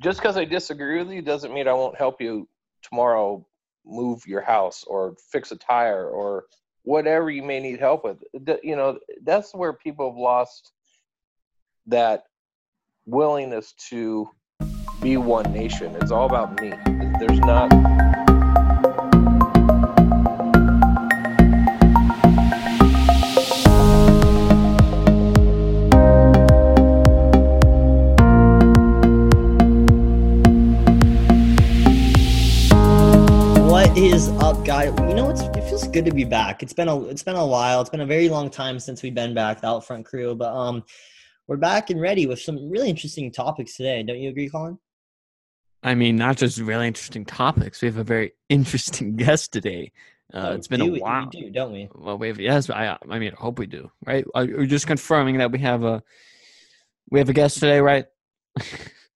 just because I disagree with you doesn't mean I won't help you tomorrow move your house or fix a tire or whatever you may need help with. You know, that's where people have lost that willingness to be one nation. It's all about me. There's not. Good to be back. It's been a it's been a while. It's been a very long time since we've been back, the Outfront crew. But um, we're back and ready with some really interesting topics today. Don't you agree, Colin? I mean, not just really interesting topics. We have a very interesting guest today. Uh, Oh, it's been do a we- while. We do, don't we? Well, we have yes. I I mean, I hope we do. Right? We're just confirming that we have a we have a guest today, right?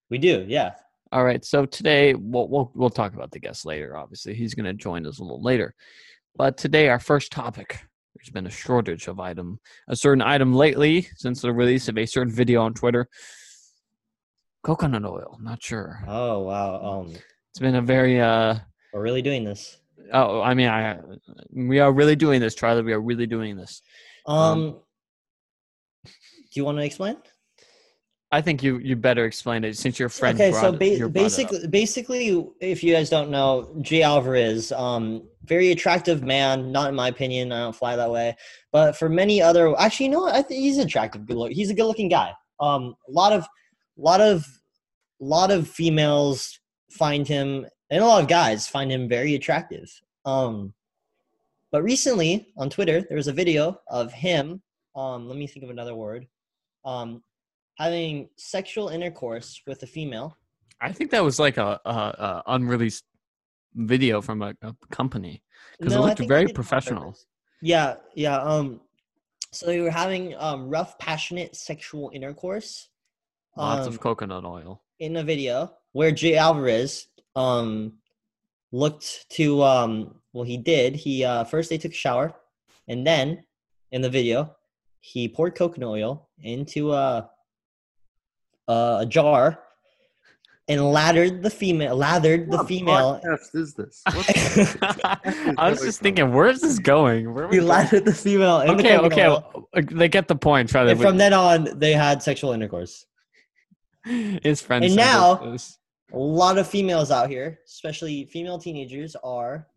We do. Yeah. All right. So today we'll we'll we'll talk about the guest later. Obviously, he's going to join us a little later. But today, our first topic. There's been a shortage of item, a certain item lately since the release of a certain video on Twitter. Coconut oil. Not sure. Oh wow. Um, It's been a very uh we're really doing this. Oh, I mean, I we are really doing this, Charlie. We are really doing this. Um, Um, do you want to explain? I think you you better explain it since your friend. okay, so ba- you brought it basically, basically, if you guys don't know, Jay Alvarez, um, very attractive man. Not in my opinion, I don't fly that way. But for many other, actually, you know what? I think he's attractive. Good look. He's a good-looking guy. Um, a lot of, lot of, lot of females find him, and a lot of guys find him very attractive. Um, but recently on Twitter, there was a video of him. Um, let me think of another word. Um, having sexual intercourse with a female. I think that was like a, a, a unreleased video from a, a company because No, it looked very did it on professional. Yeah, yeah. Um, so they were having um rough, passionate sexual intercourse. Lots um, of coconut oil. in a video where Jay Alvarez um looked to um well he did he uh first they took a shower and then in the video he poured coconut oil into a a, a jar and lathered the female lathered the What female podcast is this? I was just thinking, where's this going? Where are we he going? lathered the female in the Okay, coconut okay, oil, uh, they get the point, Charlie. and from then on they had sexual intercourse his friend. and now- this. a lot of females out here, especially female teenagers, are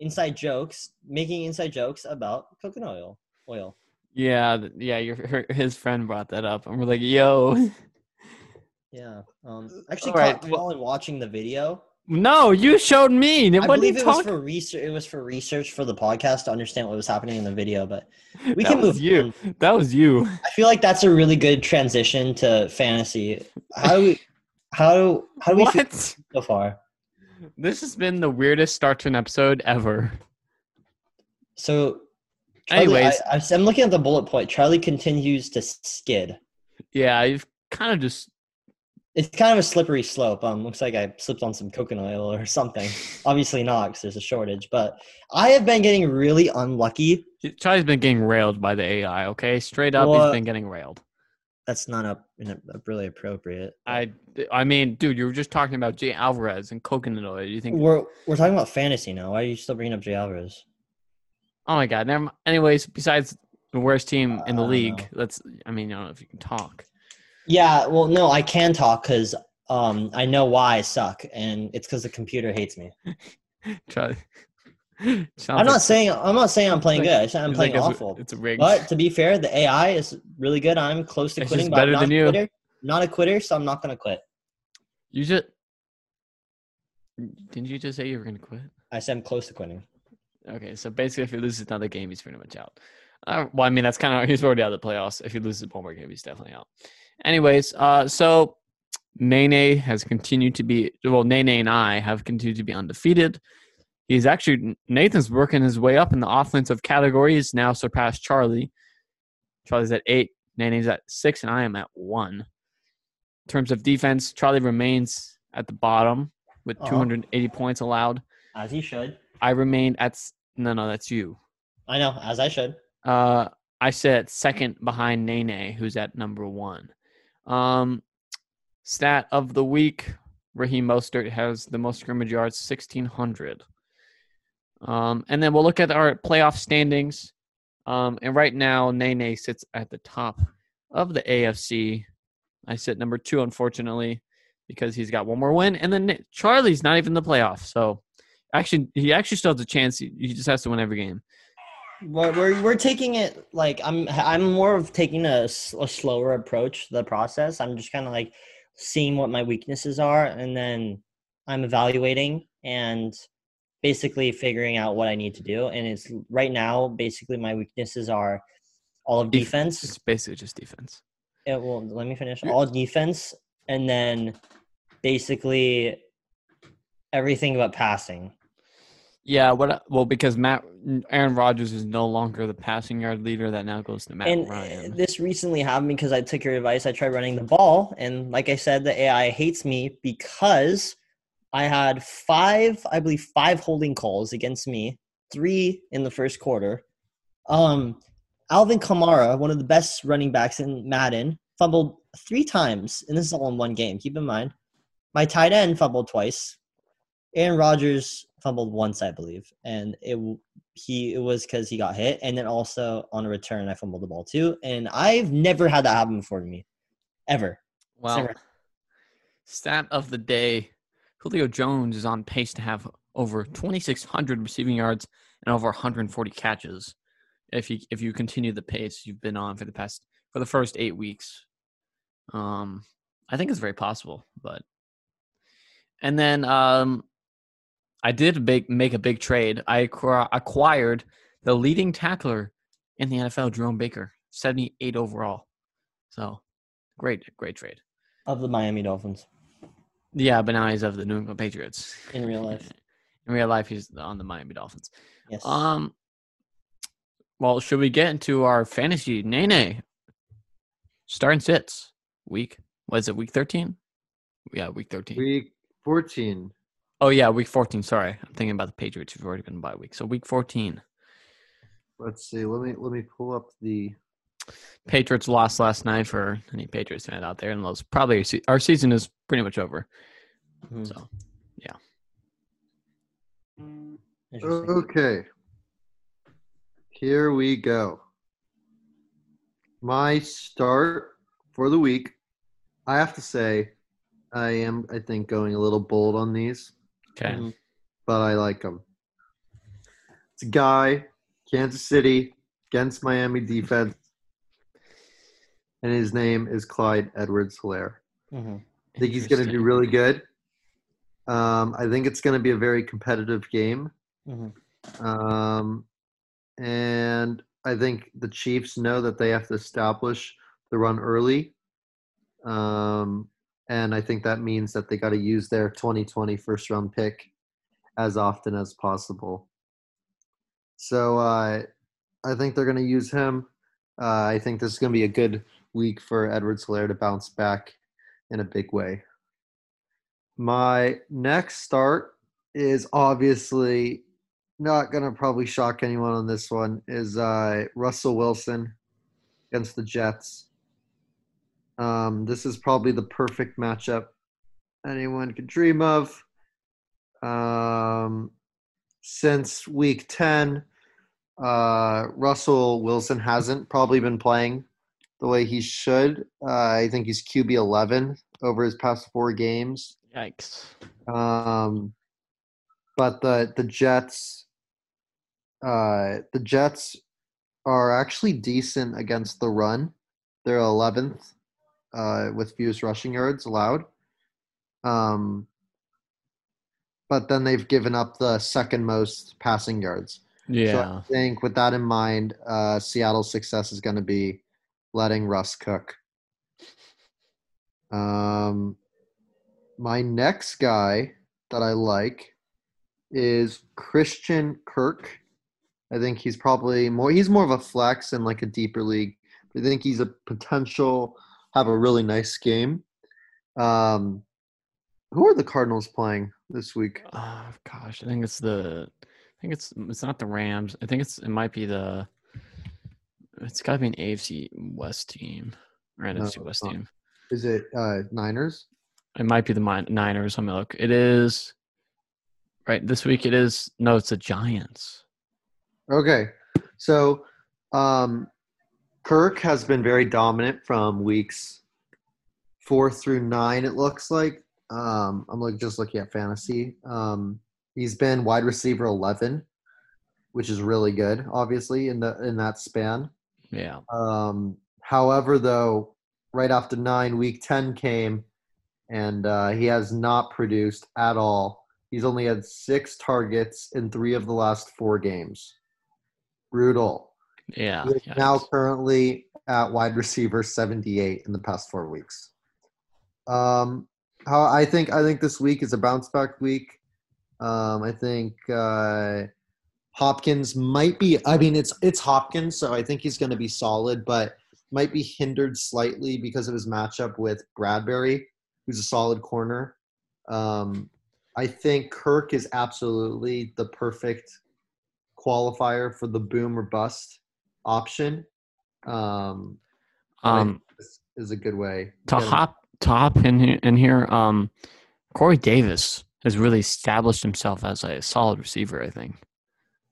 inside jokes, making inside jokes about coconut oil. Oil. yeah, yeah, your her, his friend brought that up, and we're like, yo, Yeah. Um. Actually, All right, caught well- Colin watching the video. no, you showed me. I What are you believe it was for research. It was for research for the podcast to understand what was happening in the video. But we That can was move you. on. That was you. I feel like that's a really good transition to fantasy. How do we? How do how do we feel What? so far? This has been the weirdest start to an episode ever. So, Charlie, Anyways. I, I, I'm looking at the bullet point. Charlie continues to skid. Yeah, you've kind of just. It's kind of a slippery slope. Um, looks like I slipped on some coconut oil or something. Obviously not, because there's a shortage. But I have been getting really unlucky. Charlie's been getting railed by the AI. Okay, straight up, Well, he's been getting railed. That's not a, a really appropriate. I, I mean, dude, you were just talking about Jay Alvarez and coconut oil. You think? We're we're talking about fantasy now. Why are you still bringing up Jay Alvarez? Oh my god. Never. Anyways, besides the worst team in the don't league, let's. I mean, I don't know if you can talk. Yeah, well, no, I can talk because um I know why I suck, and it's because the computer hates me. Charlie. I'm not like- saying I'm not saying I'm playing like- good. I'm playing like awful. It's a rig. But to be fair, the AI is really good. I'm close to It's quitting, but I'm not than you. quitter. Not a quitter, so I'm not gonna quit. You just. Didn't you just say you were gonna quit? I said I'm close to quitting. Okay, so basically, if he loses another game, he's pretty much out. Uh, well, I mean, that's kind of he's already out of the playoffs. If he loses one more game, he's definitely out. Anyways, uh, so Nene has continued to be well. Nene and I have continued to be undefeated. He's actually Nathan's working his way up in the offensive category. He's now surpassed Charlie. Charlie's at eight, Nene's at six, and I am at one. In terms of defense, Charlie remains at the bottom with Aw. 280 points allowed. As he should. I remain at no, no, that's you. I know, as I should. Uh, I sit second behind Nene, who's at number one. Um, stat of the week: Raheem Mostert has the most scrimmage yards, 1,600. Um, and then we'll look at our playoff standings. Um, and right now, Nene sits at the top of the AFC. I sit number two, unfortunately, because he's got one more win. And then Charlie's not even in the playoffs. So actually, he actually still has a chance. He just has to win every game. We're, we're, we're taking it like I'm I'm more of taking a, a slower approach to the process. I'm just kind of like seeing what my weaknesses are and then I'm evaluating and basically figuring out what I need to do. And it's right now basically my weaknesses are all of defense. It's basically just defense. It will let me finish all defense and then basically everything but passing. Yeah, what? Well, because Matt Aaron Rodgers is no longer the passing yard leader. That now goes to Matt and uh, Ryan. this recently happened because I took your advice. I tried running the ball, and like I said, the AI hates me because I had five, I believe, five holding calls against me, three in the first quarter. Um, Alvin Kamara, one of the best running backs in Madden, fumbled three times, and this is all in one game. Keep in mind, my tight end fumbled twice. Aaron Rodgers fumbled once, I believe, and it he it was because he got hit, and then also on a return, I fumbled the ball too, and I've never had that happen before to me, ever. Well, never- stat of the day: Julio Jones is on pace to have over 2,600 receiving yards and over 140 catches. If you if you continue the pace you've been on for the past for the first eight weeks, um, I think it's very possible. But and then um, I did big, make a big trade. I acquired the leading tackler in the NFL, Jerome Baker, 78 overall. So great, great trade. Of the Miami Dolphins Yeah, but now he's of the New England Patriots. in real life, In real life, he's on the Miami Dolphins. yes. Um, well, should we get into our fantasy? Nene, starting sits week. Was it week thirteen? Yeah, week thirteen. Week 14. Oh yeah, week fourteen. Sorry, I'm thinking about the Patriots. Who've already been by week. So week fourteen. Let's see. Let me let me pull up the Patriots lost last night for any Patriots fan out there, and those probably our se- our season is pretty much over. Mhm. So yeah. Okay. Here we go. My start for the week. I have to say, I am, I think, going a little bold on these, okay, Mhm. but I like them. It's a guy, Kansas City, against Miami defense, and his name is Clyde Edwards Helaire. Mhm. I think he's going to do really good. Um, I think it's going to be a very competitive game. Mhm. Um, and I think the Chiefs know that they have to establish the run early. Um, and I think that means that they got to use their 2020 first round pick as often as possible. So uh, I think they're going to use him. Uh, I think this is going to be a good week for Edwards Helaire to bounce back in a big way. My next start is obviously not going to probably shock anyone on this one is uh, Russell Wilson against the Jets. Um, this is probably the perfect matchup anyone could dream of. Um, since week 10, uh, Russell Wilson hasn't probably been playing the way he should. Uh, I think he's QB 11 over his past four games. yikes. Um, but the the Jets, uh, the Jets are actually decent against the run. They're 11th uh, with fewest rushing yards allowed. Um, but then they've given up the second most passing yards. So Yeah, I think with that in mind, uh, Seattle's success is going to be letting Russ cook. Um, my next guy that I like is Christian Kirk. I think he's probably more. He's more of a flex in like a deeper league. I think he's a potential have a really nice game. Um, who are the Cardinals playing this week? Oh gosh, I think it's the. I think it's it's not the Rams. I think it's it might be the. It's got to be an AFC West team or NFC No, West team. Is it uh, Niners? It might be the Min- Niners. Let me look. It is right this week. It is no, it's the Giants. Okay, so um, Kirk has been very dominant from weeks four through nine. It looks like um, I'm like just looking at fantasy. Um, he's been wide receiver eleven, which is really good, obviously in the in that span. Yeah, Um, however, though, right after nine, week 10 came and uh, he has not produced at all. He's only had six targets in three of the last four games. Brutal. Yeah. Yeah. now currently at wide receiver 78 in the past four weeks. Um, how I think I think this week is a bounce back week. Um, I think uh, Hopkins might be. I mean, it's it's Hopkins, so I think he's going to be solid, but might be hindered slightly because of his matchup with Bradberry, who's a solid corner. Um, I think Kirk is absolutely the perfect qualifier for the boom or bust option. Um, Um, is a good way to hop to hop in here, in here. Um, Corey Davis has really established himself as a solid receiver. I think.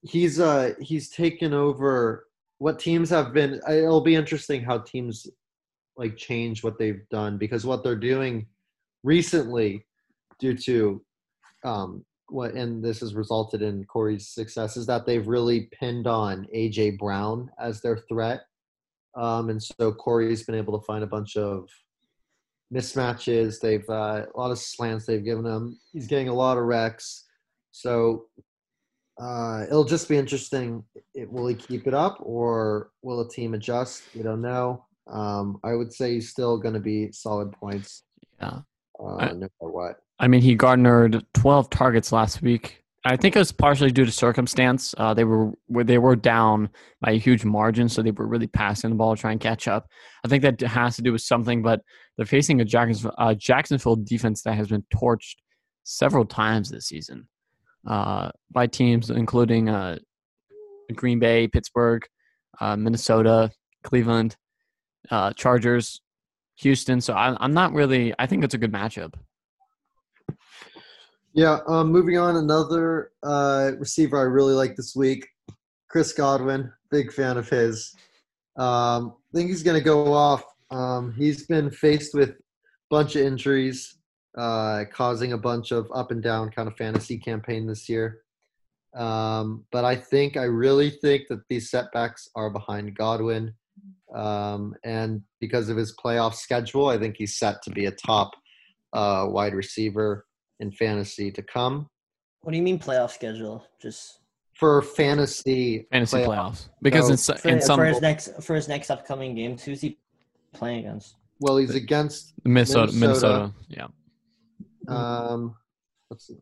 he's uh he's taken over what teams have been it'll be interesting how teams like change what they've done because what they're doing recently due to um what and this has resulted in Corey's success is that they've really pinned on AJ Brown as their threat um and so Corey's been able to find a bunch of mismatches they've uh, a lot of slants they've given him he's getting a lot of recs so uh, it'll just be interesting. It, will he keep it up or will a team adjust? We don't know. Um, I would say he's still going to be solid points Yeah. uh, I- no matter what. I mean, he garnered 12 targets last week. I think it was partially due to circumstance. Uh, they were they were down by a huge margin, so they were really passing the ball to try and catch up. I think that has to do with something, but they're facing a Jacksonville, uh, Jacksonville defense that has been torched several times this season uh, by teams including uh, Green Bay, Pittsburgh, uh, Minnesota, Cleveland, uh, Chargers, Houston. So I, I'm not really. I think it's a good matchup. Yeah, um, moving on, another uh, receiver I really like this week, Chris Godwin. Big fan of his. Um, I think he's going to go off. Um, he's been faced with a bunch of injuries, uh, causing a bunch of up and down kind of fantasy campaign this year. Um, but I think, I really think that these setbacks are behind Godwin. Um, and because of his playoff schedule, I think he's set to be a top uh, wide receiver in fantasy to come. What do you mean playoff schedule? Just For fantasy, fantasy playoff- playoffs because So, in, so- for, in some for his next for his next upcoming games, who's he playing against? Well, he's against. Minnesota, Minnesota. Minnesota, yeah. Um, let's see.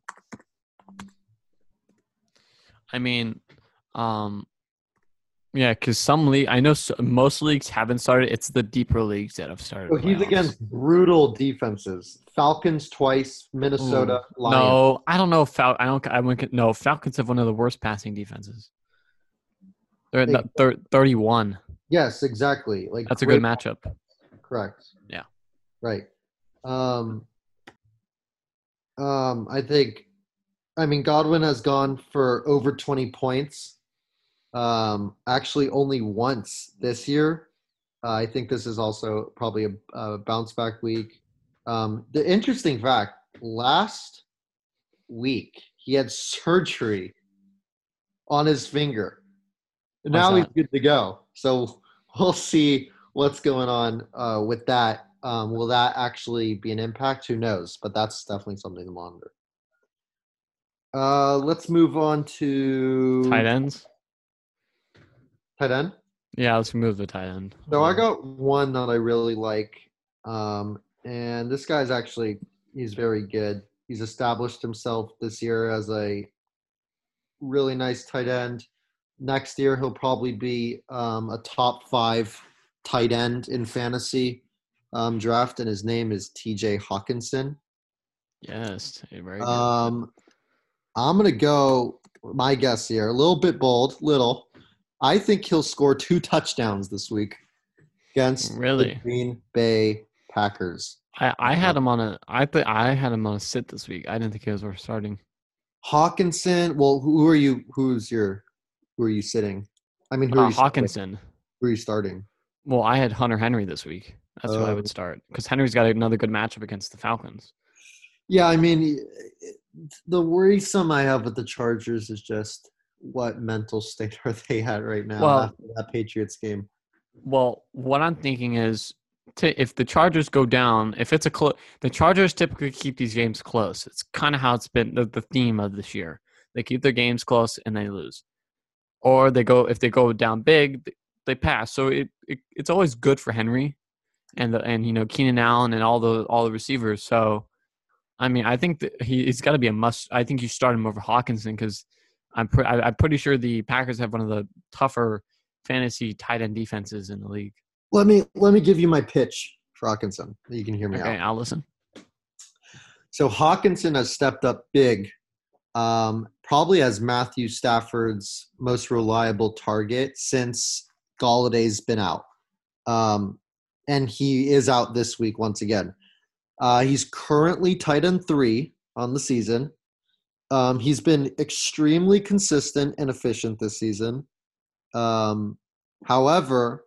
I mean, um, yeah, because some league, I know most leagues haven't started. It's the deeper leagues that have started. So he's playoffs. against brutal defenses. Falcons twice, Minnesota, Lions. No, I don't know. Fal- I don't. I wouldn't. No, Falcons have one of the worst passing defenses. They're at the thir- thirty-one. Yes, exactly. Like That's a good matchup. Correct. Yeah. Right. Um, um, I think, I mean, Godwin has gone for over 20 points. Um, actually, only once this year. Uh, I think this is also probably a, a bounce back week. Um, the interesting fact last week, he had surgery on his finger. Now he's good to go. So we'll see what's going on uh, with that. Um, will that actually be an impact? Who knows? But that's definitely something to monitor. Uh, let's move on to Tight ends. Tight end. Yeah, let's move the tight end. So I got one that I really like, um, and this guy's actually he's very good. He's established himself this year as a really nice tight end. Next year he'll probably be um, a top five tight end in fantasy um, draft, and his name is T.J. Hockenson. Yes, very good. Um, I'm gonna go. My guess here, a little bit bold, little. I think he'll score two touchdowns this week against the Green Bay Packers. I, I had him on a I th- I had him on a sit this week. I didn't think he was worth starting. Hockenson. Well, who are you? Who's your? Who are you sitting? I mean, who are Uh, you starting? Hockenson. Who are you starting? Well, I had Hunter Henry this week. That's who I Oh. would start because Henry's got another good matchup against the Falcons. Yeah, I mean, the worrisome I have with the Chargers is just what mental state are they at right now Well- after that Patriots game? Well, what I'm thinking is, to, if the Chargers go down, if it's a close, the Chargers typically keep these games close. It's kind of how it's been the, the theme of this year. They keep their games close and they lose, or they go if they go down big, they pass. So it, it it's always good for Henry, and the, and you know Keenan Allen and all the all the receivers. So, I mean, I think that he it's got to be a must. I think you start him over Hockenson because I'm pre- I, I'm pretty sure the Packers have one of the tougher fantasy tight end defenses in the league. Let me let me give you my pitch for Hockenson. You can hear me Okay, out. I'll listen. So Hockenson has stepped up big, um, probably as Matthew Stafford's most reliable target since Golladay's been out, um, and he is out this week once again. Uh, he's currently tight end three on the season. Um, he's been extremely consistent and efficient this season. Um, however,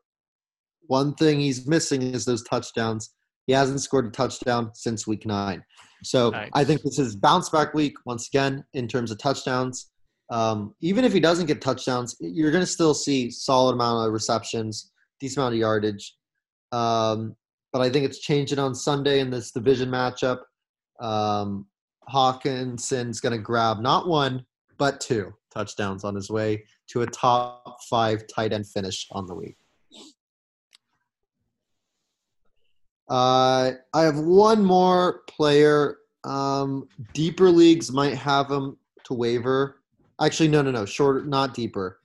one thing he's missing is those touchdowns. He hasn't scored a touchdown since week nine. So Nice. I think this is bounce back week once again in terms of touchdowns. Um, even if he doesn't get touchdowns, you're going to still see solid amount of receptions, decent amount of yardage. Um, but I think it's changing on Sunday in this division matchup. Um, Hockenson's going to grab not one but two touchdowns on his way to a top five tight end finish on the week. Uh, I have one more player. Um, deeper leagues might have him to waiver. Actually, no, no, no. Shorter, not deeper.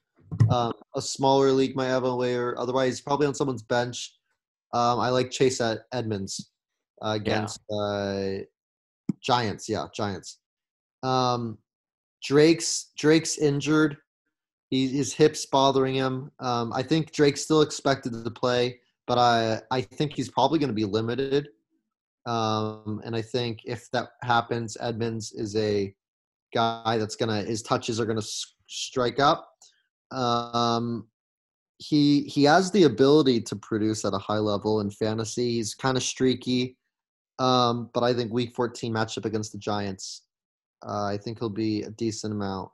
Um, a smaller league might have a waiver. Otherwise, probably on someone's bench. Um, I like Chase Ed- Edmonds uh, against uh, Giants. Yeah, Giants. Um, Drake's Drake's injured. He, his hips bothering him. Um, I think Drake's still expected to play but I I think he's probably going to be limited. Um, and I think if that happens, Edmonds is a guy that's gonna his touches are gonna s- strike up. Um, he he has the ability to produce at a high level in fantasy. He's kind of streaky, um, but I think Week 14 matchup against the Giants, uh, I think he'll be a decent amount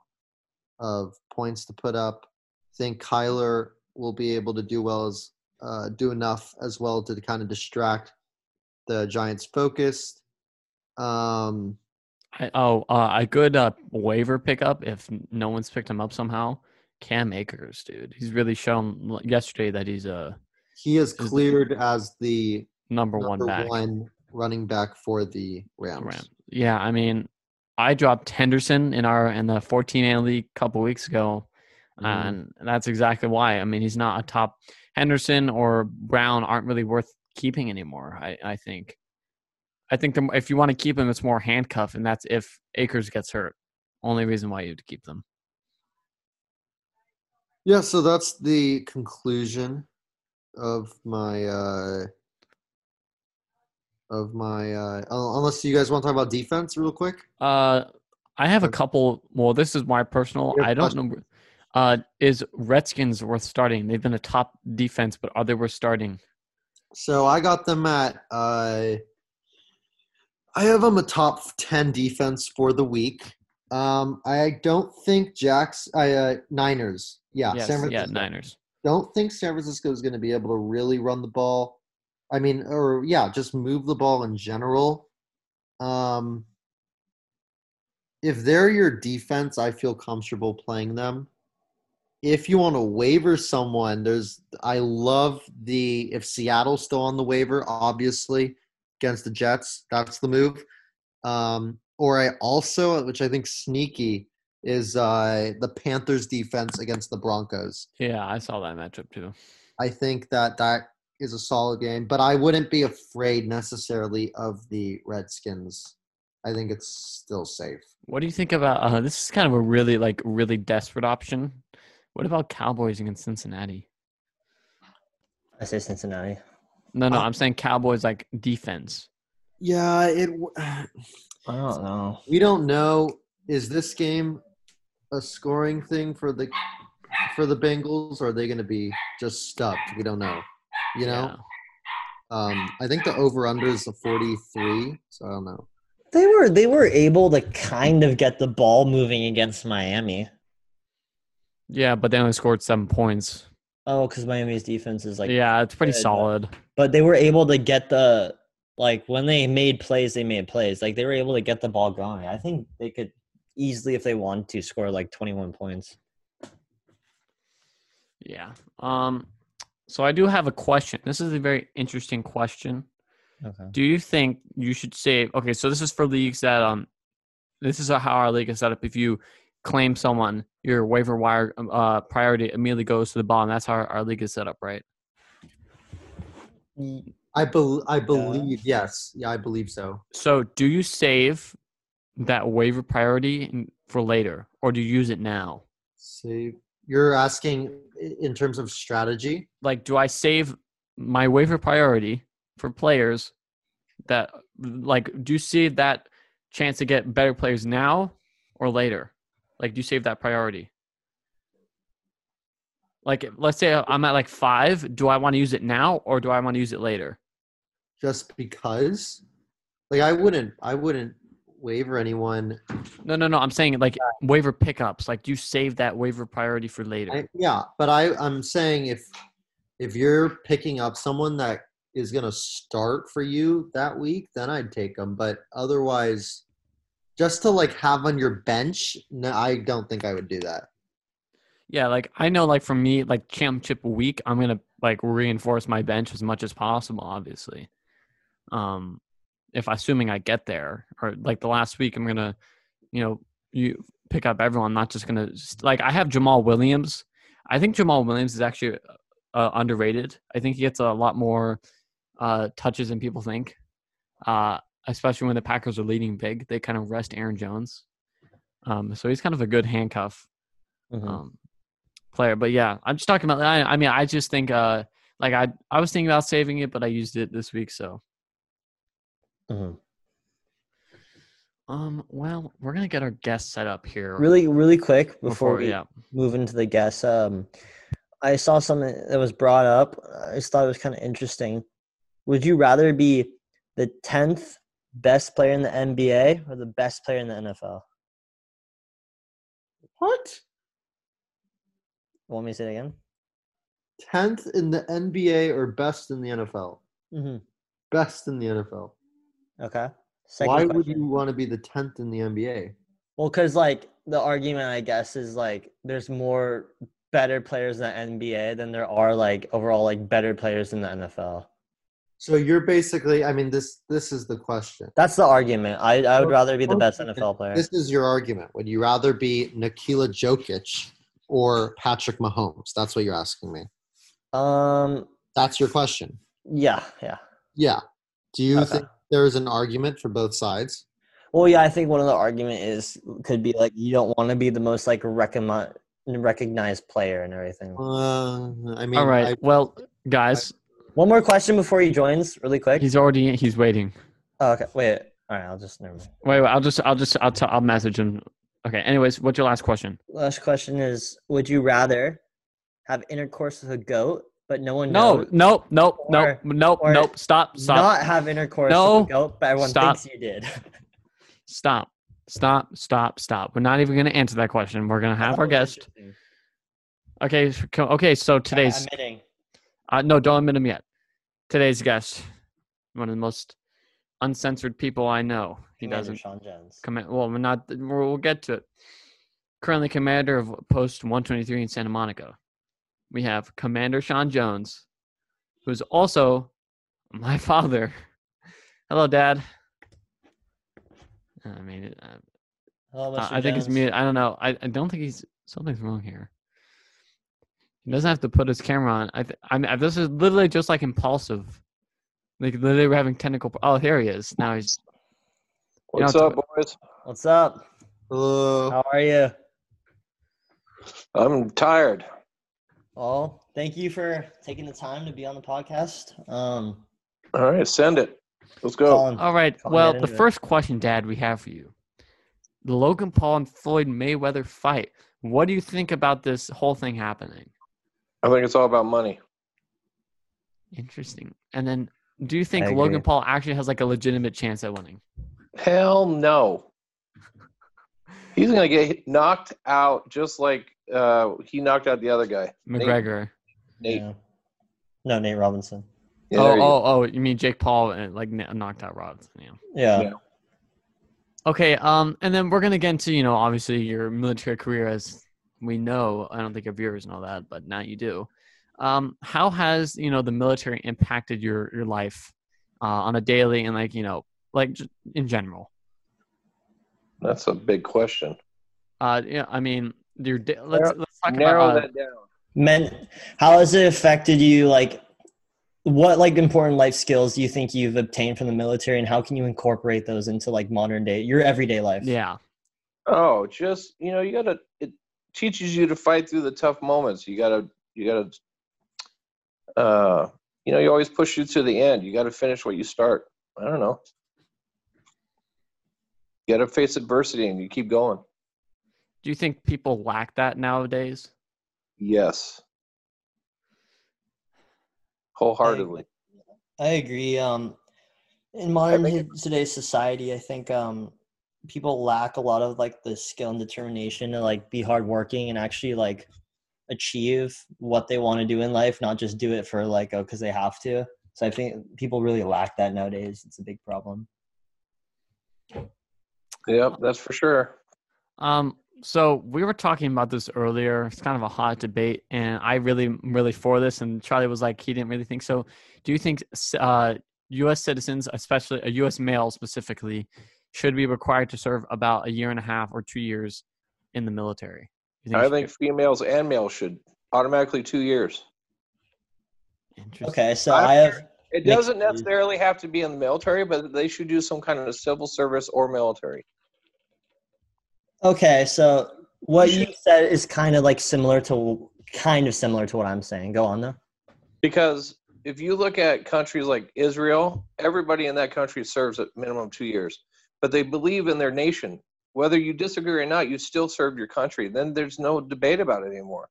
of points to put up. I think Kyler will be able to do well as uh, do enough as well to kind of distract the Giants' focus. Um, I, oh, uh, a good uh, waiver pickup if no one's picked him up somehow. Cam Akers, dude, he's really shown yesterday that he's a he is the- cleared as the number, number one back. one running back for the Rams. Ram. Yeah, I mean, I dropped Henderson in our in the 14 man league a couple weeks ago, Mhm. and that's exactly why. I mean, he's not a top. Henderson or Brown aren't really worth keeping anymore. I I think. I think the, if you want to keep him, it's more handcuff, and that's if Akers gets hurt. Only reason why you'd keep them. Yeah, so that's the conclusion of my uh of my uh unless you guys want to talk about defense real quick. Uh, I have a couple. Well, this is my personal. I don't question. know. Uh, is Redskins worth starting? They've been a top defense, but are they worth starting? So I got them at uh I have them a top 10 defense for the week. Um I don't think Jacks I uh Niners. Yeah, yes, San yeah, Francisco. Niners. don't think San Francisco is going to be able to really run the ball. I mean, or yeah, just move the ball in general. Um, if they're your defense, I feel comfortable playing them. If you want to waiver someone, there's I love the if Seattle's still on the waiver, obviously against the Jets, that's the move. Um, or I also, which I think sneaky, is uh, the Panthers defense against the Broncos. Yeah, I saw that matchup too. I think that that is a solid game, but I wouldn't be afraid necessarily of the Redskins. I think it's still safe. What do you think about? Uh, this is kind of a really like really desperate option. What about Cowboys against Cincinnati? I say Cincinnati. No, no, Uh, I'm saying Cowboys like defense. Yeah, it. w- I don't know. We don't know. Is this game a scoring thing for the for the Bengals, or are they going to be just stuck? We don't know. You know, um, I think the over under is a forty three. So I don't know. They were they were able to kind of get the ball moving against Miami. Yeah, but they only scored seven points. Oh, because Miami's defense is like yeah, it's pretty good, solid. but they were able to get the like when they made plays they made plays like they were able to get the ball going i think they could easily if they wanted to score like 21 points Yeah. Um. So I do have a question. This is a very interesting question. okay Do you think you should save? Okay, so this is for leagues that um, this is how our league is set up. If you claim someone, your waiver wire um, uh priority immediately goes to the bottom. That's how our, our league is set up, right? I bel I believe yes. Yeah, I believe so. So do you save that waiver priority for later, or do you use it now? Save. You're asking i- in terms of strategy. Like, do I save my waiver priority for players that like do you see that chance to get better players now or later? Like, do you save that priority? Like, let's say I'm at like five. Do I want to use it now or do I want to use it later? just because like i wouldn't i wouldn't waiver anyone No, no, no. I'm saying like waiver pickups. Like, do you save that waiver priority for later? I, yeah but i i'm saying if if you're picking up someone that is going to start for you that week then i'd take them but otherwise just to like have on your bench no i don't think i would do that Yeah, like I know, like for me, like championship week, I'm gonna like reinforce my bench as much as possible. Obviously, um, if assuming I get there, or like the last week, I'm gonna, you know, you pick up everyone. I'm not just gonna like I have Jamaal Williams. I think Jamaal Williams is actually uh, underrated. I think he gets a lot more uh, touches than people think, uh, especially when the Packers are leading big. They kind of rest Aaron Jones, um, so he's kind of a good handcuff Mhm. um, player. But yeah, I'm just talking about. I, I mean, I just think uh, like I I was thinking about saving it, but I used it this week. So Mhm. um, well, we're gonna get our guest set up here. really really quick before, before we yeah. move into the guests um i saw something that was brought up i just thought it was kind of interesting would you rather be the 10th best player in the nba or the best player in the nfl what want me to say it again 10th in the nba or best in the nfl mm-hmm. best in the nfl okay Second why would you want to be the 10th in the nba Well, because like the argument, I guess, is like there's more better players in the NBA than there are like overall like better players in the NFL. So you're basically, I mean, this this is the question. That's the argument. I I would rather be the best NFL player. This is your argument. Would you rather be Nikola Jokic or Patrick Mahomes? That's what you're asking me. Um. That's your question. Yeah. Yeah. Yeah. Do you Okay. think there's an argument for both sides? Well, yeah. I think one of the argument is could be like you don't want to be the most like recommend recognized player and everything. Uh, I mean, All right. I- well, guys, One more question before he joins, really quick. he's already he's waiting. Oh, okay. Wait. All right. I'll just never mind. Wait, wait I'll just I'll just I'll t- I'll message him. Okay. Anyways, what's your last question? Last question is: Would you rather have intercourse with a goat, but no one No, nope, nope, Or- nope, nope, nope. Stop, stop, not have intercourse No. with a goat, but everyone Stop. thinks you did. stop, stop, stop, stop. We're not even gonna answer that question. We're gonna have our guest. Okay, okay. So today's admitting. uh, no, don't admit him yet. Today's guest, one of the most uncensored people I know. He Commander doesn't Sean Jones. command. Well, we're not. We'll we'll get to it. Currently, commander of Post 123 in Santa Monica. We have Commander Sean Jones, who's also my father. Hello, Dad. I mean, uh, Hello, uh, Mr. I think it's Jones. me. I don't know. I, I don't think he's something's wrong here. He doesn't have to put his camera on. I th- I mean, this is literally just like impulsive. Like literally, we're having technical. Oh, here he is. Now he's. You What's know, up, boys? What's up? Hello. How are you? I'm tired. Well, thank you for taking the time to be on the podcast. Um, All right, send it. Let's go. Colin, All right. Colin, Well, the it. first question, Dad, we have for you: the Logan Paul and Floyd Mayweather fight. What do you think about this whole thing happening? I think it's all about money. Interesting. And then, do you think Logan. Paul actually has like a legitimate chance at winning? Hell no. He's gonna get knocked out just like uh, he knocked out the other guy. McGregor. Nate. Yeah. No, Nate Robinson. Yeah, oh, there you go. oh, oh! You mean Jake Paul and like knocked out Robinson? Yeah. Yeah. Yeah. Okay. Um, and then we're gonna get into you know obviously your military career as we know. I don't think your viewers know that, but now you do. Um, how has you know the military impacted your your life uh, on a daily and like you know like just in general? That's a big question. Uh, yeah. I mean, your da- let's Narrow- let's talk Narrow about. Uh, that down. Men, how has it affected you? Like, what like important life skills do you think you've obtained from the military, and how can you incorporate those into like modern day, your everyday life? yeah. Oh, just you know, you gotta. It teaches you to fight through the tough moments. You gotta. You gotta. Uh, you know, you always push you to the end. You gotta finish what you start. I don't know. You gotta face adversity and you keep going. Do you think people lack that nowadays? Yes. Wholeheartedly. I agree. Um, in modern think today's society, I think um, people lack a lot of like the skill and determination to like be hardworking and actually like achieve what they want to do in life, not just do it for like oh because they have to. So I think people really lack that nowadays. It's a big problem. Yep, that's for sure. Um, so we were talking about this earlier. It's kind of a hot debate, and I really, really for this. And Charlie was like, he didn't really think so. Do you think uh, U.S. citizens, especially a U.S. male specifically, should be required to serve about a year and a half or two years in the military? You I it think females and males should automatically two years. Interesting. Okay, so I I have It doesn't necessarily have to be in the military, but they should do some kind of civil service or military. Okay. So what You said is kind of like similar to kind of similar to what I'm saying. Go on though. Because if you look at countries like Israel, everybody in that country serves at minimum two years, but they believe in their nation. Whether you disagree or not, you still served your country. Then there's no debate about it anymore.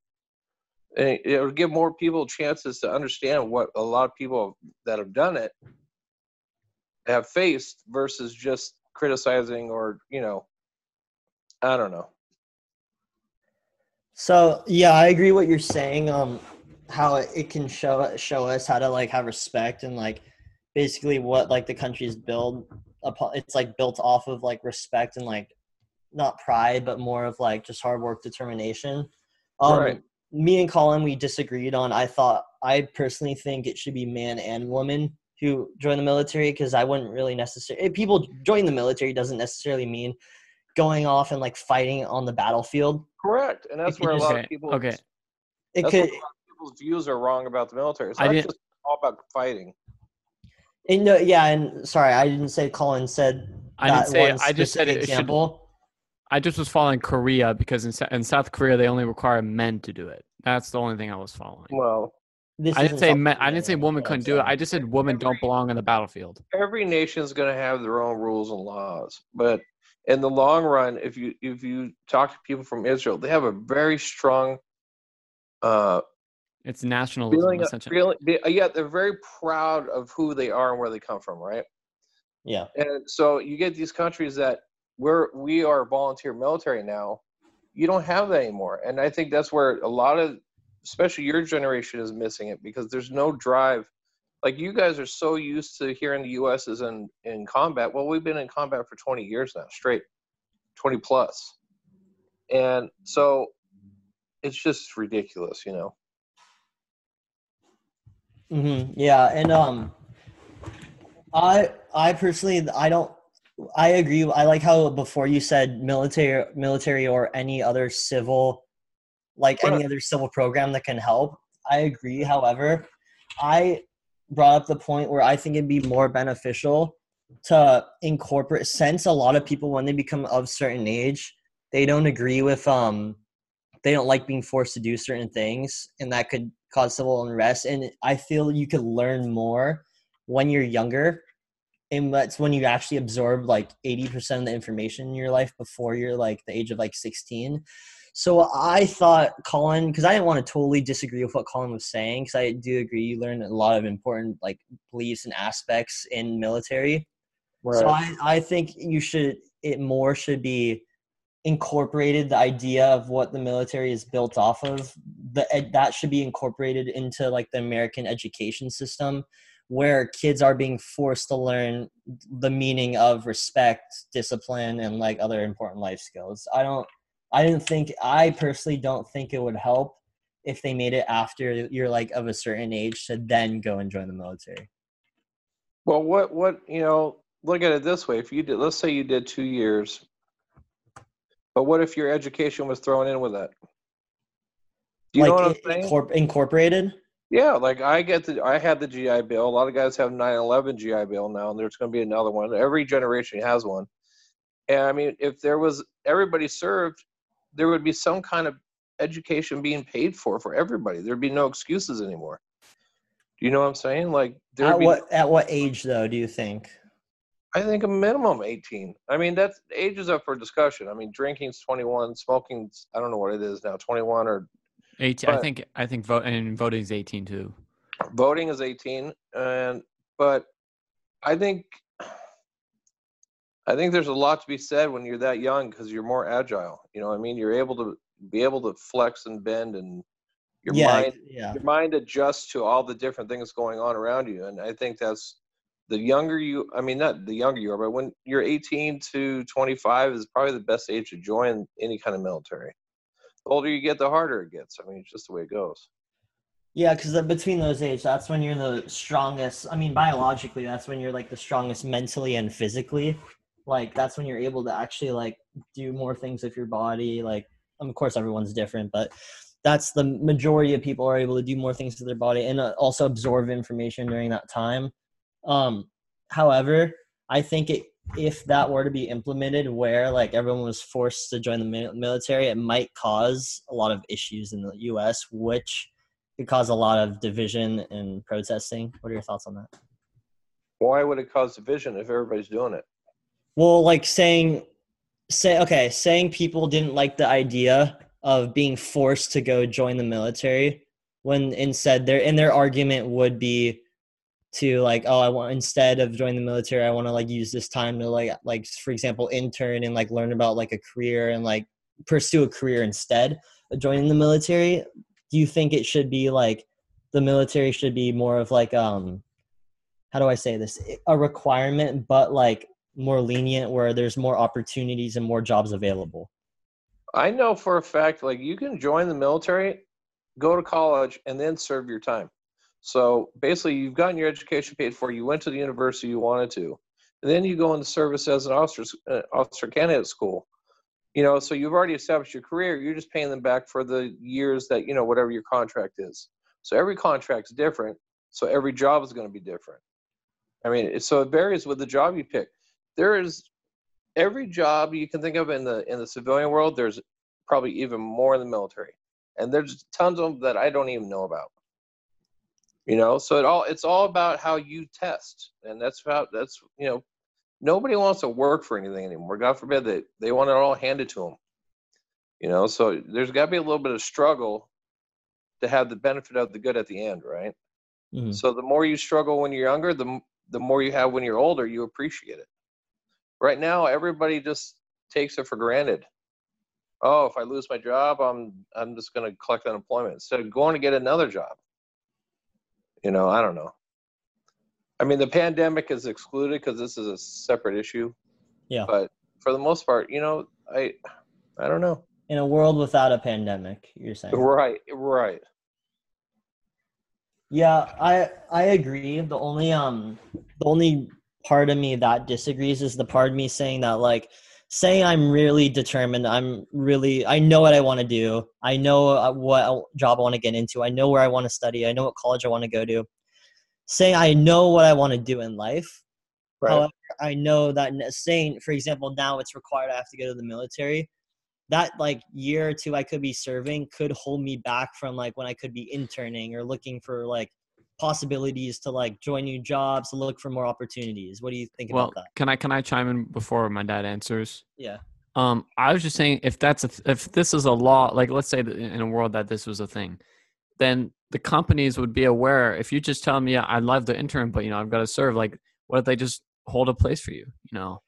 And it would give more people chances to understand what a lot of people that have done it have faced versus just criticizing or, you know, I don't know. So yeah, I agree what you're saying. Um, how it, it can show show us how to like have respect and like basically what like the country's build upon. It's like built off of like respect and like not pride, but more of like just hard work, determination. Um, Right. Me and Colin, we disagreed on. I thought I personally think it should be man and woman who join the military because I wouldn't really necessarily. People join the military doesn't necessarily mean going off and like fighting on the battlefield. Correct. And that's where a lot Okay. of people Okay. It could. what a lot of people's views are wrong about the military. It's I not didn't- just all about fighting. And no, yeah, and sorry, I didn't say Colin said. I didn't that say. one I just said specific it should. example. I just was following Korea because in, in South Korea they only require men to do it. That's the only thing I was following. Well, This I didn't say men, I didn't say women couldn't do it. I just said women don't belong on the battlefield. every nation's going to have their own rules and laws, but in the long run, if you if you talk to people from Israel, they have a very strong uh, It's nationalism feeling. Of, essentially. feeling yeah, they're very proud of who they are and where they come from, right? Yeah, And so you get these countries that we're we are volunteer military now. You don't have that anymore, and I think that's where a lot of, especially your generation, is missing it because there's no drive. Like you guys are so used to hearing the U.S. is in in combat. Well, we've been in combat for 20 years now, straight, 20 plus, and so it's just ridiculous, you know. hmm yeah, and um, I I personally I don't I agree. I like how before you said military military or any other civil, like any other civil program that can help. I agree. However, I brought up the point where I think it'd be more beneficial to incorporate since a lot of people when they become of certain age they don't agree with um they don't like being forced to do certain things and that could cause civil unrest. And i feel you could learn more when you're younger and that's when you actually absorb like 80% of the information in your life before you're like the age of like 16 so i thought colin because i didn't want to totally disagree with what colin was saying because i do agree you learn a lot of important like beliefs and aspects in military. So I, I think you should it more should be incorporated the idea of what the military is built off of the ed- that should be incorporated into like the american education system where kids are being forced to learn the meaning of respect discipline and like other important life skills. I don't i didn't think i personally don't think it would help if they made it after you're like of a certain age to then go and join the military Well, what what you know? Look at it this way: if you did, let's say you did two years, but what if your education was thrown in with that? Do you like know what I'm saying? incorpor- incorporated Yeah, like I get the I had the GI Bill. A lot of guys have 9/11 GI Bill now, and there's going to be another one. Every generation has one. And I mean, if there was everybody served, there would be some kind of education being paid for for everybody. There'd be no excuses anymore. Do you know what I'm saying? Like there'd at be, what at what age though do you think I think a minimum 18. I mean, that's age is up for discussion. I mean, drinking's 21, smoking's I don't know what it is now, 21 or 18. I think I think vote and voting is 18 too. voting is 18 and but i think i think there's a lot to be said when you're that young because you're more agile you know what i mean you're able to be able to flex and bend and your yeah mind yeah your mind adjusts to all the different things going on around you and i think that's the younger you i mean not the younger you are but when you're 18 to 25 is probably the best age to join any kind of military the older you get the harder it gets i mean it's just the way it goes Yeah, because between those ages, that's when you're the strongest. I mean, biologically, that's when you're like the strongest mentally and physically. Like that's when you're able to actually like do more things with your body. Like, of course, everyone's different, but that's the majority of people are able to do more things to their body and uh, also absorb information during that time. Um, however, I think it if that were to be implemented where like everyone was forced to join the military, it might cause a lot of issues in the U.S., which could cause a lot of division and protesting. What are your thoughts on that? why would it cause division if everybody's doing it Well, like saying, say, okay, saying people didn't like the idea of being forced to go join the military when instead their and their argument would be to like oh i want instead of joining the military i want to like use this time to like like for example intern and like learn about like a career and like pursue a career instead of joining the military. Do you think it should be like the military should be more of like um how do i say this? A requirement but like more lenient where there's more opportunities and more jobs available I know for a fact, like you can join the military, go to college, and then serve your time. So basically, you've gotten your education paid for. You went to the university you wanted to, and then you go into service as an officer, uh, officer candidate school. You know, so you've already established your career. You're just paying them back for the years that you know whatever your contract is. So every contract's different. So every job is going to be different. I mean, so it varies with the job you pick. There is every job you can think of in the in the civilian world there's probably even more in the military. And there's tons of them that i don't even know about. You know so it all it's all about how you test. And that's about that's you know nobody wants to work for anything anymore. God forbid that they want it all handed to them you know so there's got to be a little bit of struggle to have the benefit of the good at the end right? Mhm. so the more you struggle when you're younger the the more you have when you're older you appreciate it right now everybody just takes it for granted. Oh if i lose my job i'm i'm just going to collect unemployment. Instead of going to get another job. You know i don't know. I mean the pandemic is excluded because this is a separate issue. Yeah. but for the most part you know i i don't know. In a world without a pandemic you're saying. Right right. Yeah, I I agree. The only um the only part of me that disagrees is the part of me saying that like saying I'm really determined, I'm really I know what I want to do. I know uh, what job I want to get into. I know where I want to study. I know what college I want to go to. Saying I know what I want to do in life. right However, I know that saying, for example, now it's required I have to go to the military. That like year or two I could be serving could hold me back from like when I could be interning or looking for like possibilities to like join new jobs, to look for more opportunities. What do you think Well, about that? can I can I chime in before my dad answers? Yeah. Um, I was just saying if that's a th- if this is a law, like let's say that in a world that this was a thing, then the companies would be aware. If you just tell them, yeah, I love the intern, but you know I've got to serve. Like, what if they just hold a place for you? You know?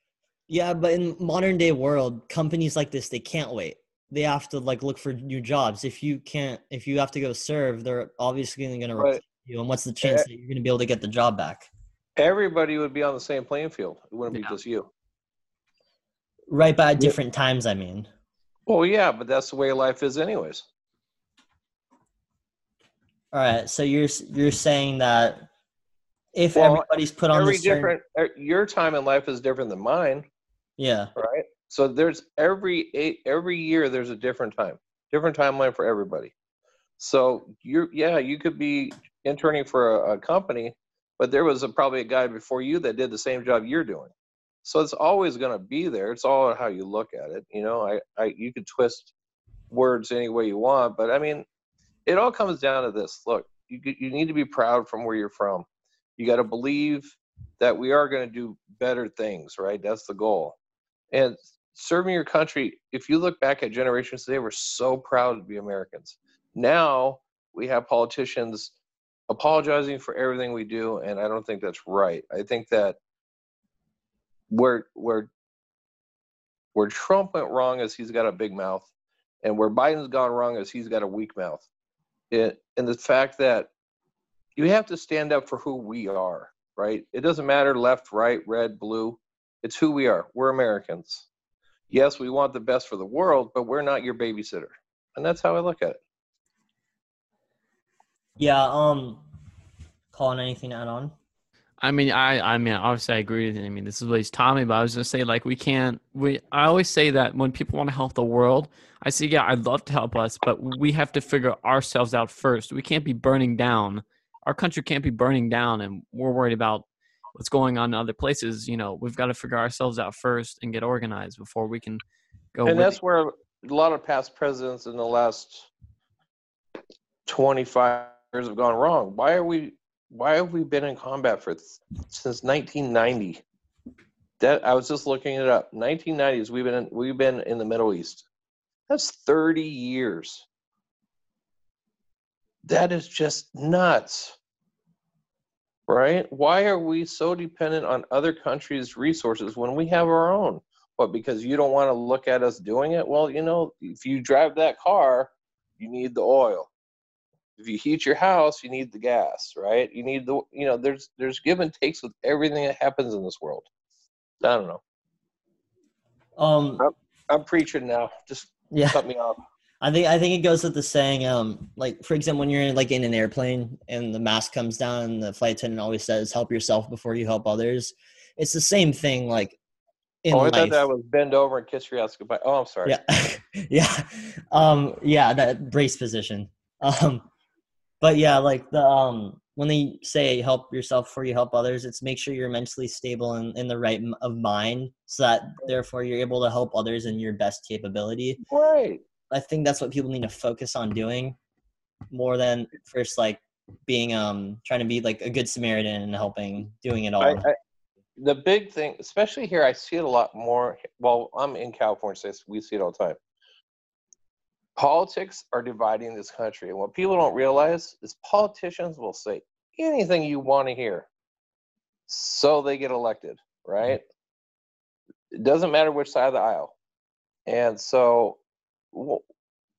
Yeah, but in modern day world, companies like this they can't wait. They have to like look for new jobs. If you can't, if you have to go serve, they're obviously going to Right. You. And what's the chance that you're going to be able to get the job back? Everybody would be on the same playing field. It wouldn't Yeah. be just you. Right, but at different times. I mean, Well, yeah, but that's the way life is, anyways. all right. So you're you're saying that if Well, everybody's put on Every different, er, your time in life is different than mine, yeah, right? So there's every eight, every year there's a different time, different timeline for everybody. So you're, yeah, you could be interning for a, a company, but there was a, probably a guy before you that did the same job you're doing. So it's always going to be there. It's all how you look at it. You know, I, I, you could twist words any way you want, but I mean, it all comes down to this. Look, you, you need to be proud from where you're from. You got to believe that we are going to do better things, right? That's the goal. And serving your country, if you look back at generations today, we're so proud to be Americans. Now we have politicians apologizing for everything we do, and I don't think that's right. I think that where where where Trump went wrong is he's got a big mouth, and where Biden's gone wrong is he's got a weak mouth. It, and the fact that you have to stand up for who we are, right? It doesn't matter left, right, red, blue. It's who we are. We're Americans. Yes, we want the best for the world, but we're not your babysitter. And that's how I look at it. Yeah. Um, Colin, anything to add on? I mean, I, I mean, obviously, I agree with you. I mean, this is what he's taught me, but I was gonna say, like, we can't. We, I always say that when people want to help the world, I say, yeah, I'd love to help us, but we have to figure ourselves out first. We can't be burning down. Our country can't be burning down, and we're worried about what's going on in other places. You know, we've got to figure ourselves out first and get organized before we can go. and with that's it. where a lot of past presidents in the last 25 years have gone wrong. Why are we why have we been in combat for since 1990? That I was just looking it up. 1990s we've been in, we've been in the Middle East. That's 30 years. That is just nuts. Right? Why are we so dependent on other countries' resources when we have our own? What, because you don't want to look at us doing it? Well, you know, if you drive that car, you need the oil. If you heat your house, you need the gas, right? You need the, you know, there's there's give and takes with everything that happens in this world. I don't know. Um, I'm preaching now. Just yeah. cut me off. I think I think it goes with the saying, um, like for example, when you're in, like in an airplane and the mask comes down, and the flight attendant always says, "Help yourself before you help others." It's the same thing, like in oh, I life. thought that was bend over and kiss your ass goodbye. Oh, I'm sorry. yeah, yeah, um, yeah, that brace position. Um, but yeah, like the um, when they say help yourself before you help others, it's make sure you're mentally stable and in the right m- of mind, so that therefore you're able to help others in your best capability. Right. I think that's what people need to focus on doing more than first like being um trying to be like a good Samaritan and helping doing it all. I, I, the big thing, especially here, I see it a lot more. Well, I'm in California, so we see it all the time. Politics are dividing this country, and what people don't realize is politicians will say anything you want to hear, so they get elected. Right? It doesn't matter which side of the aisle, and so w-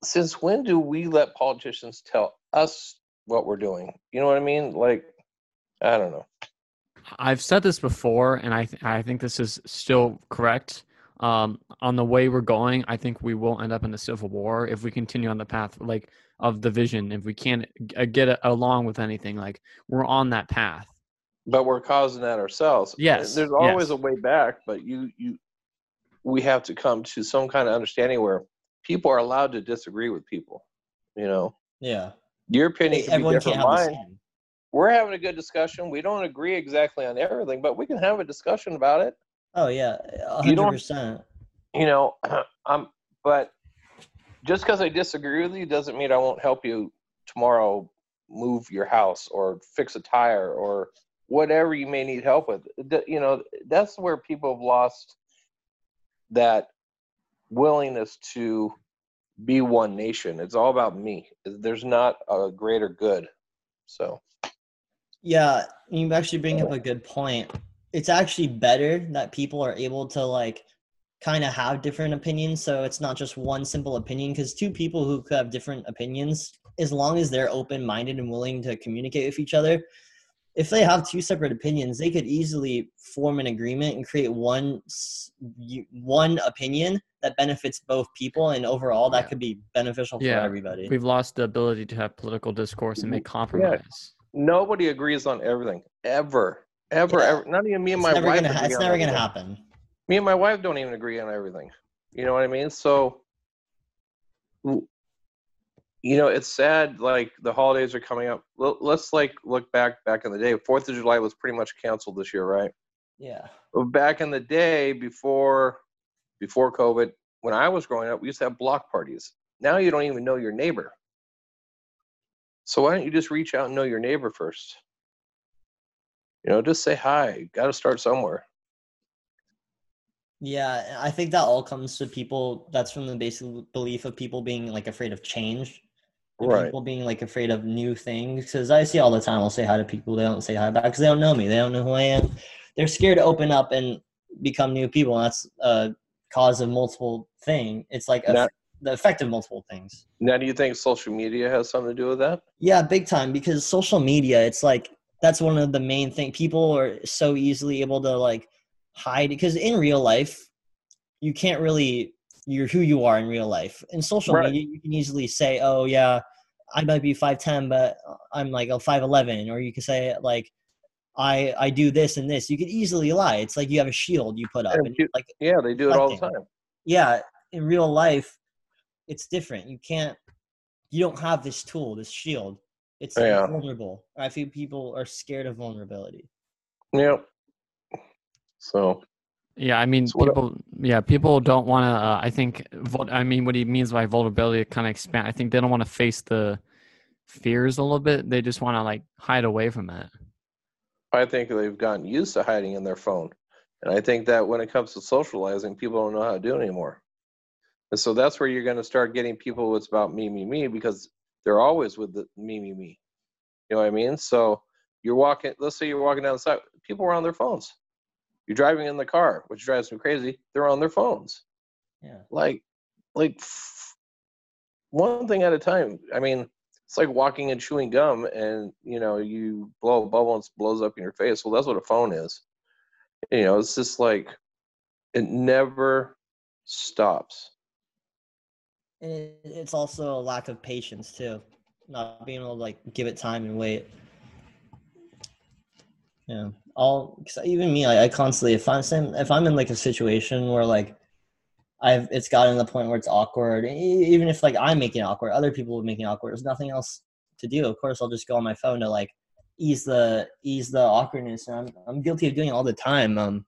since when do we let politicians tell us what we're doing? You know what I mean? Like, I don't know. I've said this before, and I th- I think this is still correct. Um, on the way we're going, I think we will end up in a civil war if we continue on the path like of division. If we can't uh, get along with anything, like we're on that path. but we're causing that ourselves. Yes, There's always yes. a way back, but you you we have to come to some kind of understanding where people are allowed to disagree with people. You know, yeah, your opinion can be everyone different can't have the mine. same. We're having a good discussion. We don't agree exactly on everything, but we can have a discussion about it. Oh yeah, hundred percent. You know, I'm but just because I disagree with you doesn't mean I won't help you tomorrow move your house or fix a tire or whatever you may need help with. You know, that's where people have lost that willingness to be one nation. It's all about me. There's not a greater good. So, Yeah, you actually bring up a good point. It's actually better that people are able to like kind of have different opinions so it's not just one simple opinion because two people who could have different opinions as long as they're open-minded and willing to communicate with each other if they have two separate opinions they could easily form an agreement and create one one opinion that benefits both people and overall that Yeah. could be beneficial for Yeah, everybody We've lost the ability to have political discourse and make compromise. yeah. nobody agrees on everything ever. Ever, Yeah. ever. Not even me and it's my wife. gonna it's never gonna happen me and my wife don't even agree on everything. You know what I mean? So, you know, it's sad. Like the holidays are coming up. Let's like look back back in the day. Fourth of July was pretty much canceled this year, right? yeah back in the day, before before COVID, when I was growing up, we used to have block parties. Now you don't even know your neighbor. So why don't you just reach out and know your neighbor first? You know, just say hi. Got to start somewhere. Yeah, I think that all comes to people. That's from the basic belief of people being like afraid of change, Right. people being like afraid of new things. Because I see all the time, I'll say hi to people, they don't say hi back because they don't know me, they don't know who I am. They're scared to open up and become new people. And that's a cause of multiple thing. It's like a, the effect of multiple things. Now, do you think social media has something to do with that? Yeah, big time. Because social media, it's like that's one of the main thing. People are so easily able to like hide because in real life, you can't really you're who you are in real life. In social Right. media, you can easily say, "Oh yeah, I might be five ten, but I'm like a five eleven," or you could say like. I, I do this and this. You could easily lie. It's like you have a shield you put up, and you- like Yeah, they do it all the time. yeah, in real life, it's different. You can't, you don't have this tool, this shield. It's Yeah. vulnerable. I feel people are scared of vulnerability. Yep. So Yeah, I mean, So what- people. Yeah, people don't want to. Uh, I think. vul- I mean, what he means by vulnerability kind of expand. I think they don't want to face the fears a little bit. They just want to like hide away from it. I think they've gotten used to hiding in their phone. And I think that when it comes to socializing, people don't know how to do it anymore. And so that's where you're going to start getting people it's about me, me, me, because they're always with the me, me, me. You know what I mean? So you're walking, let's say you're walking down the side, people are on their phones. You're driving in the car, which drives me crazy. They're on their phones. Yeah. Like, like f- one thing at a time. I mean, it's like walking and chewing gum and you know you blow a bubble and it blows up in your face well that's what a phone is you know it's just like it never stops And it, it's also a lack of patience too, not being able to like give it time and wait. Yeah, all cause even me, like, I constantly if I'm if I'm in like a situation where like I've it's gotten to the point where it's awkward, even if like I'm making awkward, other people make it awkward. There's nothing else to do. Of course, I'll just go on my phone to like ease the ease the awkwardness, and I'm I'm guilty of doing it all the time. Um,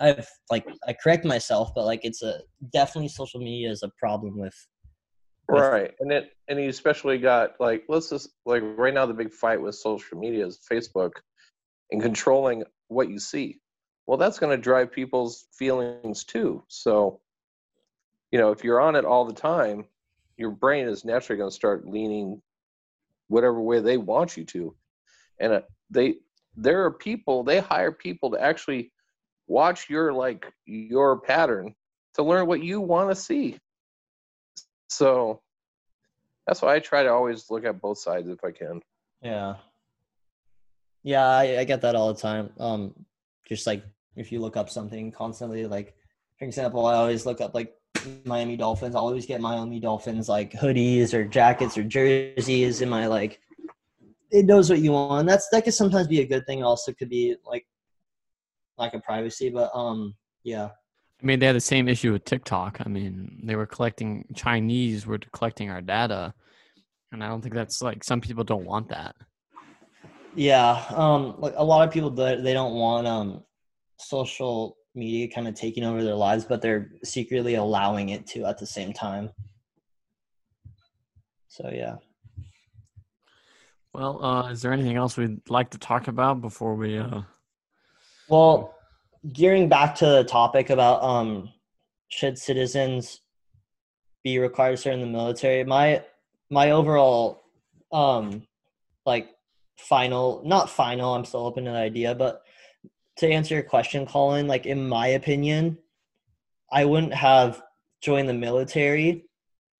I've like I correct myself, but like it's a definitely social media is a problem with. Right and it and you especially got like let's just like right now the big fight with social media is facebook and controlling what you see. Well that's going to drive people's feelings too so you know if you're on it all the time your brain is naturally going to start leaning whatever way they want you to. And uh, they there are people they hire people to actually watch your like your pattern to learn what you want to see so that's why i try to always look at both sides if i can Yeah. Yeah, I, I get that all the time. Um, just like if you look up something constantly, like for example, I always look up like Miami Dolphins. I always get Miami Dolphins like hoodies or jackets or jerseys in my like. It knows what you want. That's that could sometimes be a good thing. Also, could be like lack of privacy, but um, yeah, I mean, they had the same issue with TikTok. I mean, they were collecting Chinese were collecting our data, and I don't think that's like some people don't want that. Yeah, um, like a lot of people that they don't want um social media kind of taking over their lives, but they're secretly allowing it to at the same time. So yeah, Well, uh, is there anything else we'd like to talk about before we? Uh... Well, gearing back to the topic about um, should citizens be required to serve in the military? My my overall um, like final, not final. I'm still open to the idea, but to answer your question, Colin, like in my opinion, I wouldn't have joined the military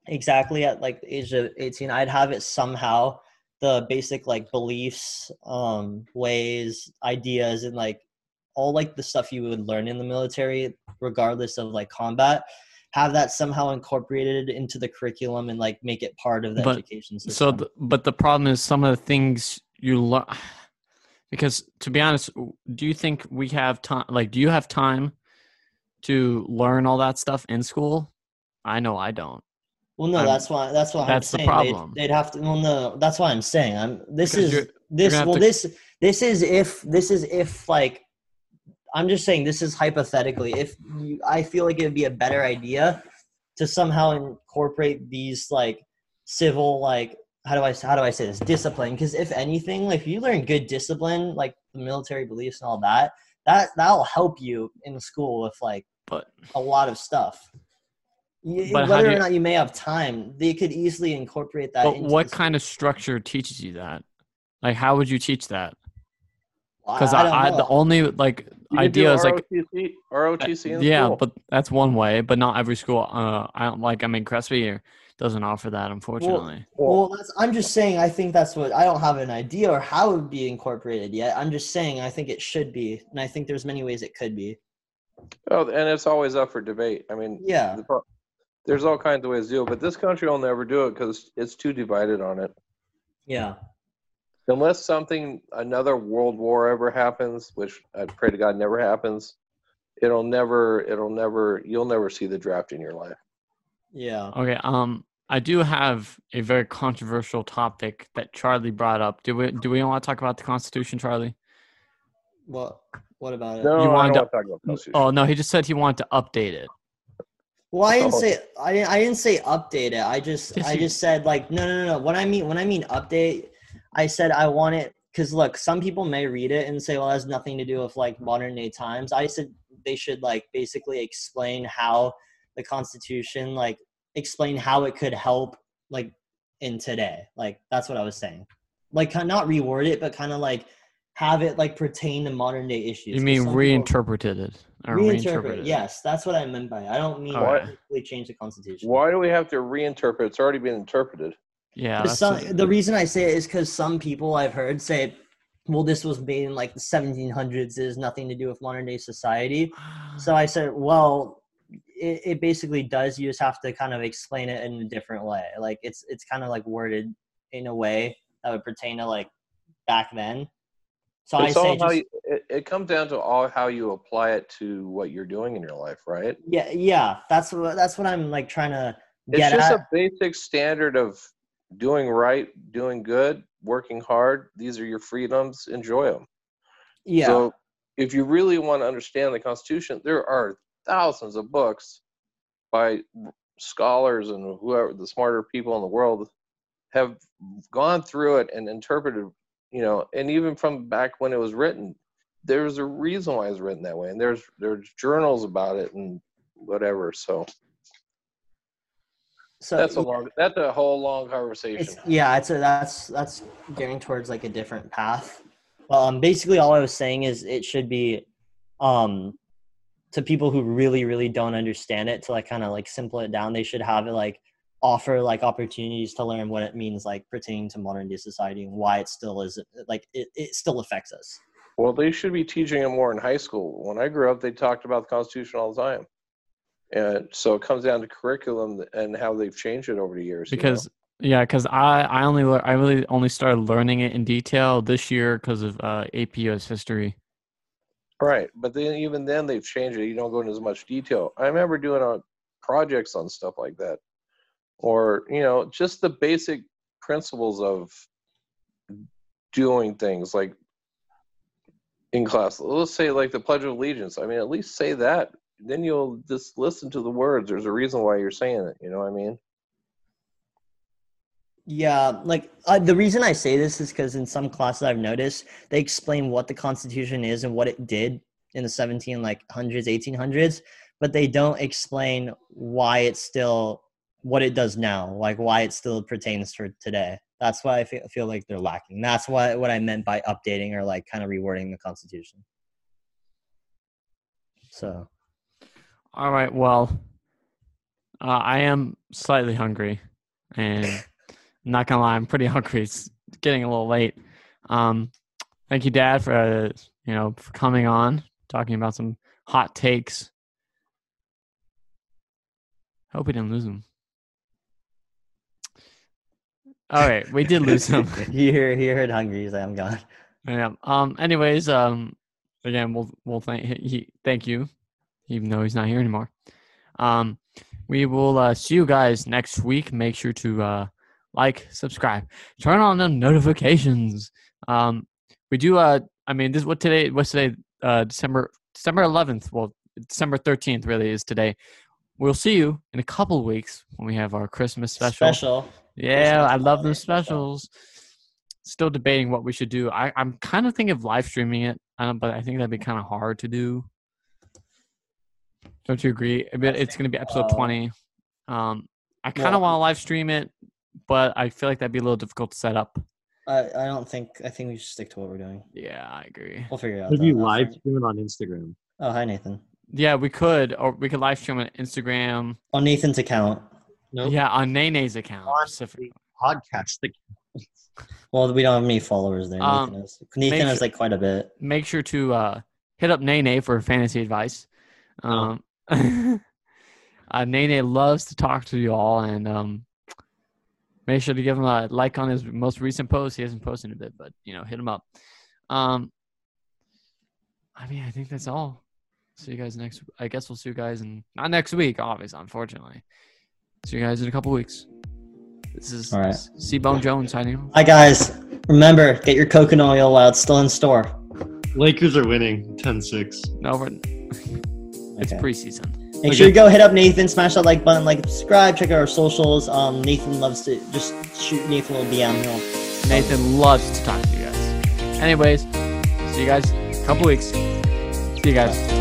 exactly at like the age of 18. I'd have it somehow the basic like beliefs, um, ways, ideas, and like all like the stuff you would learn in the military, regardless of like combat, have that somehow incorporated into the curriculum and like make it part of the But- education system. So, the, but the problem is some of the things you learn. Because to be honest, do you think we have time? Like, do you have time to learn all that stuff in school? I know I don't. Well, no, I'm- that's why. That's why that's the I'm saying problem. They'd, they'd have to. Well, no, that's why I'm saying. I'm. This Because is this. Well, to- this this is if this is if like. I'm just saying this is hypothetically. If you, I feel like it would be a better idea to somehow incorporate these like civil like how do I how do I say this discipline? Because if anything, like if you learn good discipline, like the military beliefs and all that, that that'll help you in school with like But a lot of stuff. You, But whether do or not you may have time, they could easily incorporate that. but into what kind of structure teaches you that? Like, how would you teach that? Because I, I, I, the only like You idea is like ROTC, ROTC in yeah, school. but that's one way. But not every school. Uh, I don't like. I mean, Crespi here doesn't offer that, unfortunately. well, that's, I'm just saying. I think that's what I don't have an idea or how it would be incorporated yet. I'm just saying I think it should be, and I think there's many ways it could be. Oh, and it's always up for debate. I mean, Yeah, the pro- there's all kinds of ways to do it, but this country will never do it because it's too divided on it. yeah. Unless something, another world war ever happens, which I pray to God never happens, it'll never, it'll never, you'll never see the draft in your life. Yeah. Okay. Um, I do have a very controversial topic that Charlie brought up. Do we? Do we want to talk about the Constitution, Charlie? What? What about it? No, You I don't to- want to talk about Constitution. Oh no, he just said he wanted to update it. Well, I didn't Oh. say I didn't. I didn't say update it. I just I just said like no no no no. When I mean when I mean update, I said I want it because look, some people may read it and say, well, it has nothing to do with like modern day times. I said they should like basically explain how the Constitution like explain how it could help like in today. Like that's what I was saying. Like kind not reword it, but kind of like have it like pertain to modern day issues. You 'Cause mean some reinterpreted it or reinterpret. it. Yes, that's what I meant by. It. I don't mean Alright. completely change the constitution. Why do we have to reinterpret? It's already been interpreted. Yeah. 'Cause That's some, the reason I say it is because some people I've heard say, "Well, this was made in like the 1700s. It has nothing to do with modern day society." Ah. So I said, "Well, it, it basically does. You just have to kind of explain it in a different way. Like it's it's kind of like worded in a way that would pertain to like back then." So it's I say, all how just, you, it, it comes down to all how you apply it to what you're doing in your life, right? yeah, yeah. That's what that's what I'm like trying to get. It's just at. a basic standard of doing right, doing good, working hard. These are your freedoms. Enjoy them. yeah. So, if you really want to understand the Constitution, there are thousands of books by scholars and whoever the smarter people in the world have gone through it and interpreted. You know, and even from back when it was written, there's a reason why it's written that way, and there's there's journals about it and whatever. So so that's a long that's a whole long conversation. It's, yeah, it's a, that's that's gearing towards like a different path. Well, um, basically, all I was saying is it should be, um, to people who really really don't understand it to like kind of like simple it down. They should have it like offer like opportunities to learn what it means like pertaining to modern day society and why it still is like it, it still affects us. Well, they should be teaching it more in high school. When I grew up, they talked about the Constitution all the time. And so it comes down to curriculum and how they've changed it over the years. you know? because yeah, because I I only lear- I really only started learning it in detail this year because of uh, AP US history. right, but then even then they've changed it. You don't go into as much detail. I remember doing uh, projects on stuff like that, or you know, just the basic principles of doing things like in class. Let's say like the Pledge of Allegiance. I mean, at least say that. Then you'll just listen to the words. There's a reason why you're saying it. You know what I mean? Yeah, like uh, the reason I say this is because in some classes I've noticed they explain what the Constitution is and what it did in the 17 like hundreds, 1800s, but they don't explain why it's still what it does now, like why it still pertains for today. That's why I feel, feel like they're lacking. That's why what I meant by updating or like kind of rewording the Constitution. So, All right. Well, uh, I am slightly hungry, and I'm not gonna lie, I'm pretty hungry. It's getting a little late. Um, thank you, Dad, for uh, you know for coming on, talking about some hot takes. I Hope we didn't lose him. All right, we did lose him. you hear, you heard hungry. He's like, I'm gone. Yeah. Um. Anyways, um. Again, we'll we'll thank he thank you, even though he's not here anymore. Um. We will uh, see you guys next week. Make sure to uh, like, subscribe, turn on the notifications. Um. We do. Uh. I mean, this what today? What's today? Uh. December December 11th. Well, December 13th really is today. We'll see you in a couple weeks when we have our Christmas special. Special. Yeah, I love those holiday special. specials. Still debating what we should do. I, I'm kind of thinking of live streaming it, um, but I think that'd be kind of hard to do. Don't you agree? I mean, it's going to be episode Uh, 20. Um, I kind of well- want to live stream it, but I feel like that'd be a little difficult to set up. I, I don't think. I think we should stick to what we're doing. Yeah, I agree. We'll figure it out. If you live stream it on Instagram. Oh, hi Nathan. Yeah, we could, or we could live stream on Instagram. On Nathan's account. Nope. Yeah, on Nene's account. On specifically. Podcast. The Well, we don't have any followers there. Um, Nathan has. Nathan make has like quite a bit. make sure to uh, hit up Nene for fantasy advice. Um, uh, Nene loves to talk to you all, and um, make sure to give him a like on his most recent post. He hasn't posted in a bit, but you know, hit him up. Um, I mean, I think that's all. See you guys next. I guess we'll see you guys in not next week, obviously, unfortunately. See you guys in a couple weeks. This is All right. C Bone Jones signing off. Hi guys. Remember, get your coconut oil while it's still in store. Lakers are winning 10-6. No, we're, it's Okay. preseason. Make sure you go hit up Nathan, smash that like button, like, subscribe, check out our socials. Um, Nathan loves to just shoot Nathan a little DM. He'll Nathan loves to talk to you guys. Anyways, see you guys in a couple weeks. See you guys.